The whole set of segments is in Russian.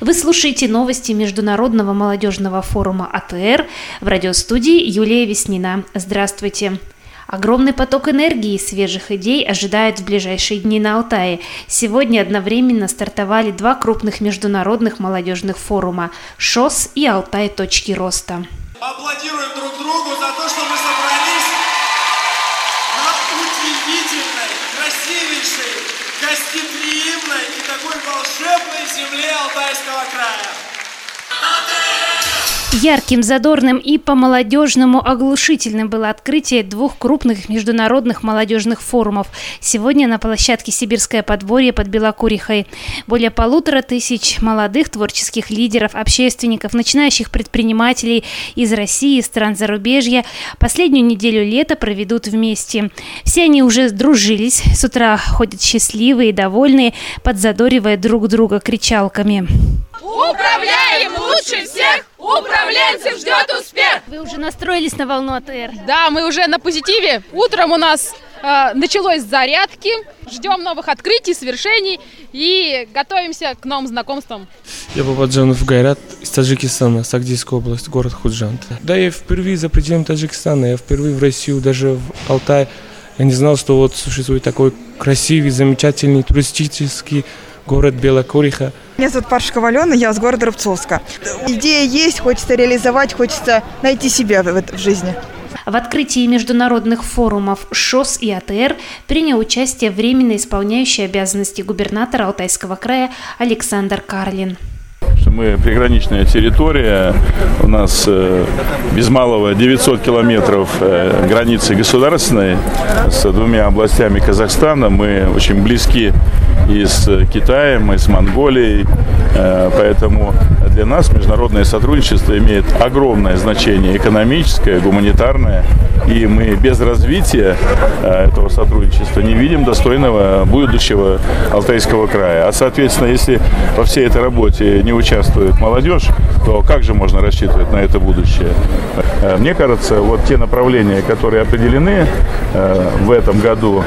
Вы слушаете новости Международного молодежного форума АТР в радиостудии Юлия Веснина. Здравствуйте. Огромный поток энергии и свежих идей ожидает в ближайшие дни на Алтае. Сегодня одновременно стартовали два крупных международных молодежных форума – ШОС и Алтай. Точки роста. Аплодируем друг другу за то, что мы собрались на удивительной, красивейшей, гостеприимной и такой волшебной земле Алтайского края. Ярким, задорным и по-молодежному оглушительным было открытие двух крупных международных молодежных форумов. Сегодня на площадке «Сибирское подворье» под Белокурихой. Более полутора тысяч молодых творческих лидеров, общественников, начинающих предпринимателей из России стран зарубежья последнюю неделю лета проведут вместе. Все они уже дружились, с утра ходят счастливые и довольные, подзадоривая друг друга кричалками. Управляем лучше всех! Управленцев ждет успех! Вы уже настроились на волну АТР? Да, мы уже на позитиве. Утром у нас э, началось зарядки. Ждем новых открытий, свершений и готовимся к новым знакомствам. Я Бабаджанов Гайрат из Таджикистана, Сагдийская область, город Худжант. Да, я впервые за пределами Таджикистана, я впервые в Россию, даже в Алтай. Я не знал, что вот существует такой красивый, замечательный туристический город Белокуриха. Меня зовут Паршка Алена, я с города Рубцовска. Идея есть, хочется реализовать, хочется найти себя в, в жизни. В открытии международных форумов ШОС и АТР принял участие временно исполняющий обязанности губернатора Алтайского края Александр Карлин мы приграничная территория, у нас э, без малого 900 километров э, границы государственной с двумя областями Казахстана. Мы очень близки и с Китаем, и с Монголией, э, поэтому для нас международное сотрудничество имеет огромное значение экономическое, гуманитарное, и мы без развития этого сотрудничества не видим достойного будущего Алтайского края. А, соответственно, если во всей этой работе не участвует участвует молодежь, то как же можно рассчитывать на это будущее? Э, мне кажется, вот те направления, которые определены э, в этом году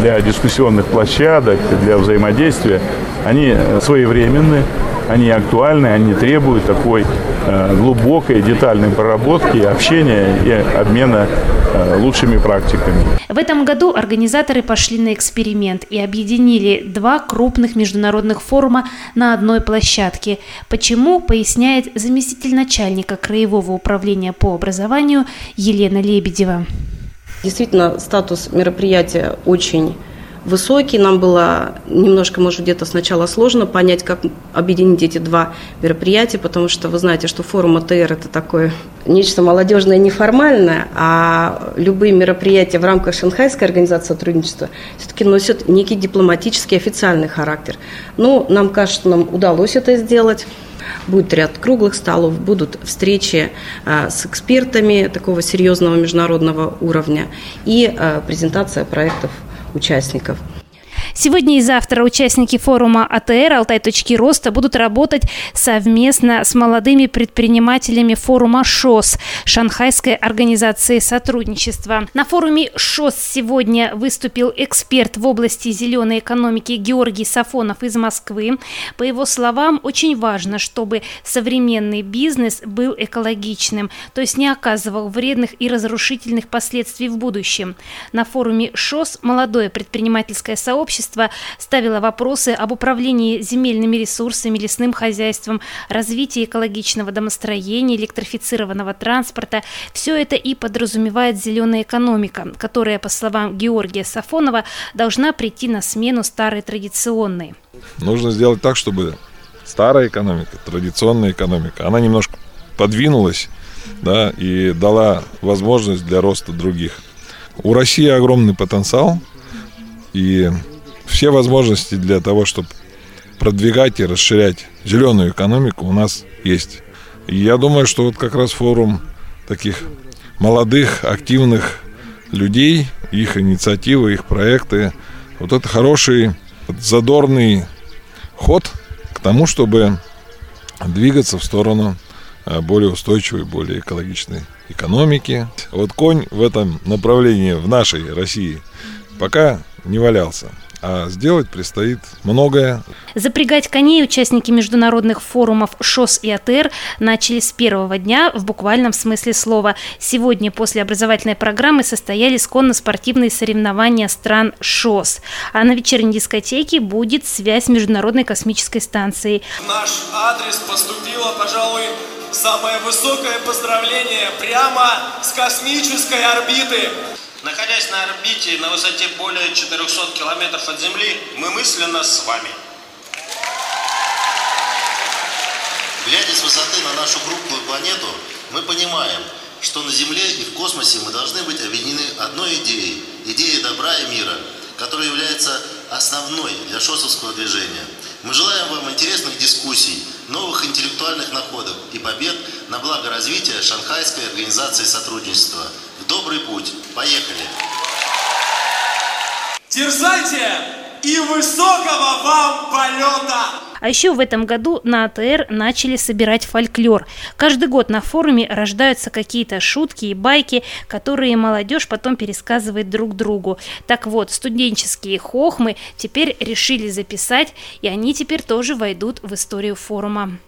для дискуссионных площадок, для взаимодействия, они своевременны, они актуальны, они требуют такой э, глубокой, детальной проработки, общения и обмена э, лучшими практиками. В этом году организаторы пошли на эксперимент и объединили два крупных международных форума на одной площадке. Почему, поясняет заместитель начальника Краевого управления по образованию Елена Лебедева. Действительно, статус мероприятия очень высокий. Нам было немножко, может, где-то сначала сложно понять, как объединить эти два мероприятия, потому что вы знаете, что форум АТР – это такое нечто молодежное неформальное, а любые мероприятия в рамках Шанхайской организации сотрудничества все-таки носят некий дипломатический официальный характер. Ну, нам кажется, нам удалось это сделать. Будет ряд круглых столов, будут встречи а, с экспертами такого серьезного международного уровня и а, презентация проектов участников. Сегодня и завтра участники форума АТР «Алтай. Точки роста» будут работать совместно с молодыми предпринимателями форума ШОС Шанхайской организации сотрудничества. На форуме ШОС сегодня выступил эксперт в области зеленой экономики Георгий Сафонов из Москвы. По его словам, очень важно, чтобы современный бизнес был экологичным, то есть не оказывал вредных и разрушительных последствий в будущем. На форуме ШОС молодое предпринимательское сообщество правительство ставило вопросы об управлении земельными ресурсами, лесным хозяйством, развитии экологичного домостроения, электрифицированного транспорта. Все это и подразумевает зеленая экономика, которая, по словам Георгия Сафонова, должна прийти на смену старой традиционной. Нужно сделать так, чтобы старая экономика, традиционная экономика, она немножко подвинулась да, и дала возможность для роста других. У России огромный потенциал, и все возможности для того, чтобы продвигать и расширять зеленую экономику у нас есть. И я думаю, что вот как раз форум таких молодых, активных людей, их инициативы, их проекты, вот это хороший, задорный ход к тому, чтобы двигаться в сторону э, более устойчивой, более экологичной экономики. Вот конь в этом направлении в нашей России пока не валялся. А сделать предстоит многое. Запрягать коней участники международных форумов ШОС и АТР начали с первого дня в буквальном смысле слова. Сегодня после образовательной программы состоялись конно-спортивные соревнования стран ШОС. А на вечерней дискотеке будет связь с Международной космической станцией. В наш адрес поступило, пожалуй, самое высокое поздравление прямо с космической орбиты. Находясь на орбите на высоте более 400 километров от Земли, мы мысленно с вами. Глядя с высоты на нашу круглую планету, мы понимаем, что на Земле и в космосе мы должны быть объединены одной идеей – идеей добра и мира, которая является основной для шосовского движения. Мы желаем вам интересных дискуссий, новых интеллектуальных находок и побед на благо развития Шанхайской организации сотрудничества – в добрый путь. Поехали! Дерзайте и высокого вам полета! А еще в этом году на АТР начали собирать фольклор. Каждый год на форуме рождаются какие-то шутки и байки, которые молодежь потом пересказывает друг другу. Так вот, студенческие хохмы теперь решили записать, и они теперь тоже войдут в историю форума.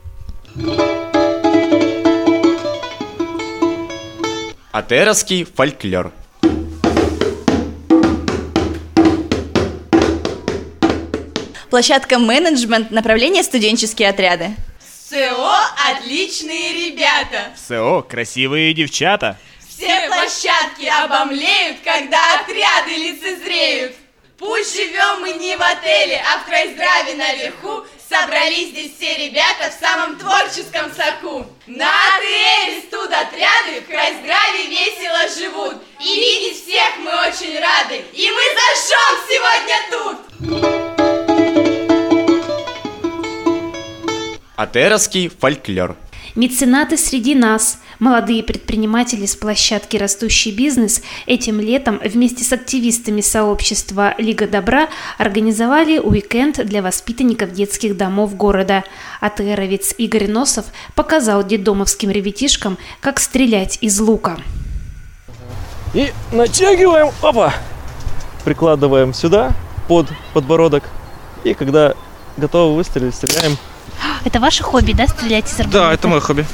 Атеровский фольклор. Площадка менеджмент, направление студенческие отряды. СО отличные ребята. СО красивые девчата. Все площадки обомлеют, когда отряды лицезреют. Пусть живем мы не в отеле, а в крайздраве наверху, Собрались здесь все ребята в самом творческом соку. На АТРе студотряды в Крайздраве весело живут. И видеть всех мы очень рады. И мы зажжем сегодня тут. Атеровский фольклор. Меценаты среди нас, молодые предприниматели с площадки «Растущий бизнес» этим летом вместе с активистами сообщества «Лига добра» организовали уикенд для воспитанников детских домов города. АТРовец Игорь Носов показал детдомовским ребятишкам, как стрелять из лука. И натягиваем, опа, прикладываем сюда под подбородок. И когда готовы выстрелить, стреляем это ваше хобби, да, стрелять из арбалета? Да, это мое хобби.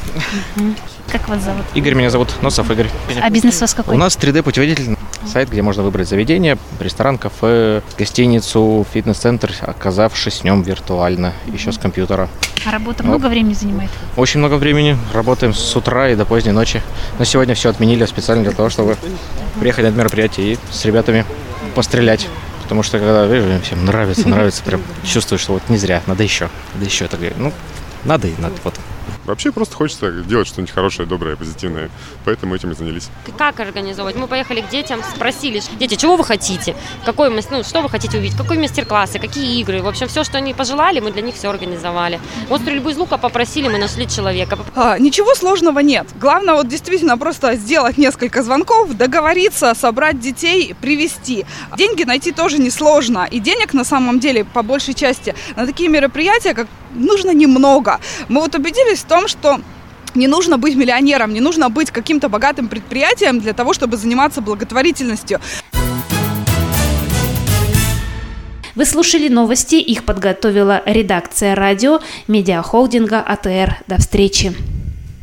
Угу. Как вас зовут? Игорь меня зовут, Носов Игорь. А бизнес у вас какой? У нас 3D-путеводитель, сайт, где можно выбрать заведение, ресторан, кафе, гостиницу, фитнес-центр, оказавшись в нем виртуально, еще с компьютера. А работа много времени занимает? Очень много времени. Работаем с утра и до поздней ночи. Но сегодня все отменили специально для того, чтобы приехать на это мероприятие и с ребятами пострелять. Потому что когда видишь, всем нравится, нравится, прям чувствуешь, что вот не зря, надо еще, надо еще. Так, ну, надо и надо, вот. Вообще просто хочется делать что-нибудь хорошее, доброе, позитивное. Поэтому этим и занялись. Как организовать? Мы поехали к детям, спросили, дети, чего вы хотите? Какой, ну, что вы хотите увидеть? Какой мастер-классы? Какие игры? В общем, все, что они пожелали, мы для них все организовали. Вот стрельбу из лука попросили, мы нашли человека. А, ничего сложного нет. Главное вот действительно просто сделать несколько звонков, договориться, собрать детей, привести. Деньги найти тоже несложно. И денег на самом деле, по большей части, на такие мероприятия, как нужно немного. Мы вот убедились в том, что не нужно быть миллионером, не нужно быть каким-то богатым предприятием для того, чтобы заниматься благотворительностью. Вы слушали новости, их подготовила редакция радио медиахолдинга АТР. До встречи.